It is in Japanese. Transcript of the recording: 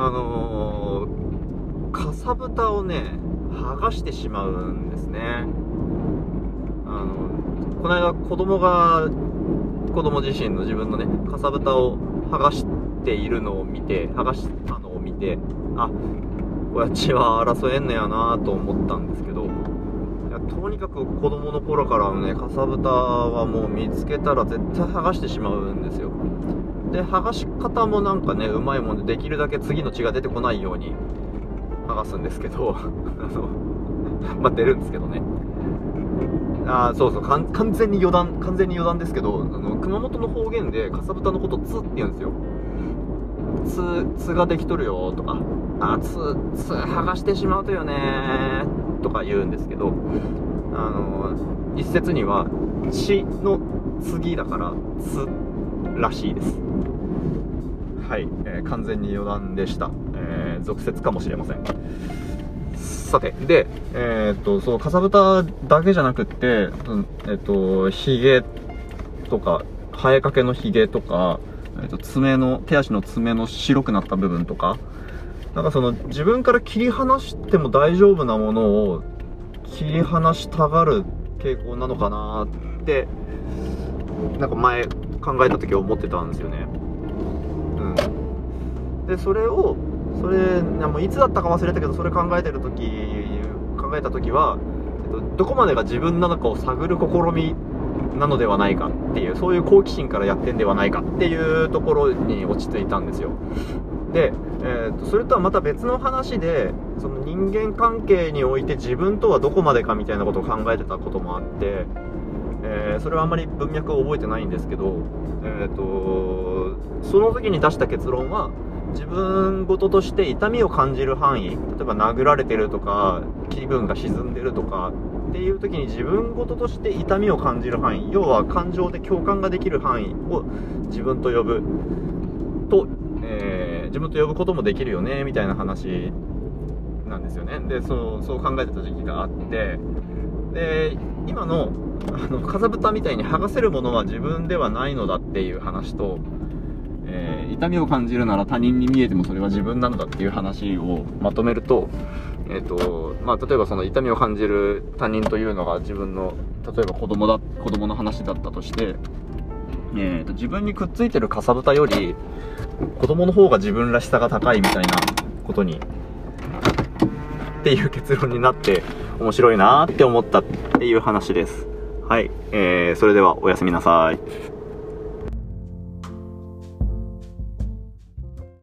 あのー、かさぶたをね剥がしてしまうんですね。あのこの間子供が子供自身の自分のねかさぶたを剥がしているのを見て剥がしたのを見てあこやちは争えんのやなと思ったんですけどいやとにかく子供の頃からのねかさぶたはもう見つけたら絶対剥がしてしまうんですよ。で剥がし方もなんかねうまいもんでできるだけ次の血が出てこないように剥がすんですけど まあ出るんですけどね。ああそうそう完全に余談完全に余談ですけどあの熊本の方言でかさぶたのこと「つ」って言うんですよ「つ」「つ」ができとるよとか「あつ」「つ」剥がしてしまうとよねとか言うんですけどあの一説には「血」の次だから「つ」らしいです。はい、えー、完全に余談でした、えー、俗説かもしれません。さて、で、えー、っと、そう、かさぶただけじゃなくって、えっと、髭とか、生えかけの髭とか、えっと、爪の、手足の爪の白くなった部分とか、なんかその、自分から切り離しても大丈夫なものを、切り離したがる傾向なのかなって、なんか前考えた時は思ってたんですよね。うん。で、それを、それもういつだったか忘れたけどそれ考えてる時考えた時は、えっと、どこまでが自分なのかを探る試みなのではないかっていうそういう好奇心からやってんではないかっていうところに落ち着いたんですよで、えーと、それとはまた別の話でその人間関係において自分とはどこまでかみたいなことを考えてたこともあって、えー、それはあんまり文脈を覚えてないんですけど、えーとその時に出した結論は自分事として痛みを感じる範囲例えば殴られてるとか気分が沈んでるとかっていう時に自分事として痛みを感じる範囲要は感情で共感ができる範囲を自分と呼ぶと、えー、自分と呼ぶこともできるよねみたいな話なんですよね。でそうそう考えてた時期があってで今のあのかさぶたみたいに剥がせるものは自分ではないのだっていう話とえー、痛みを感じるなら他人に見えてもそれは自分なのだっていう話をまとめると、え、ー、と、まあ、例えばその痛みを感じる他人というのが自分の、例えば子供だ、子供の話だったとして、えーと、自分にくっついてるかさぶたより子供の方が自分らしさが高いみたいなことにっていう結論になって面白いなって思ったっていう話です。はい、えー、それではおやすみなさい。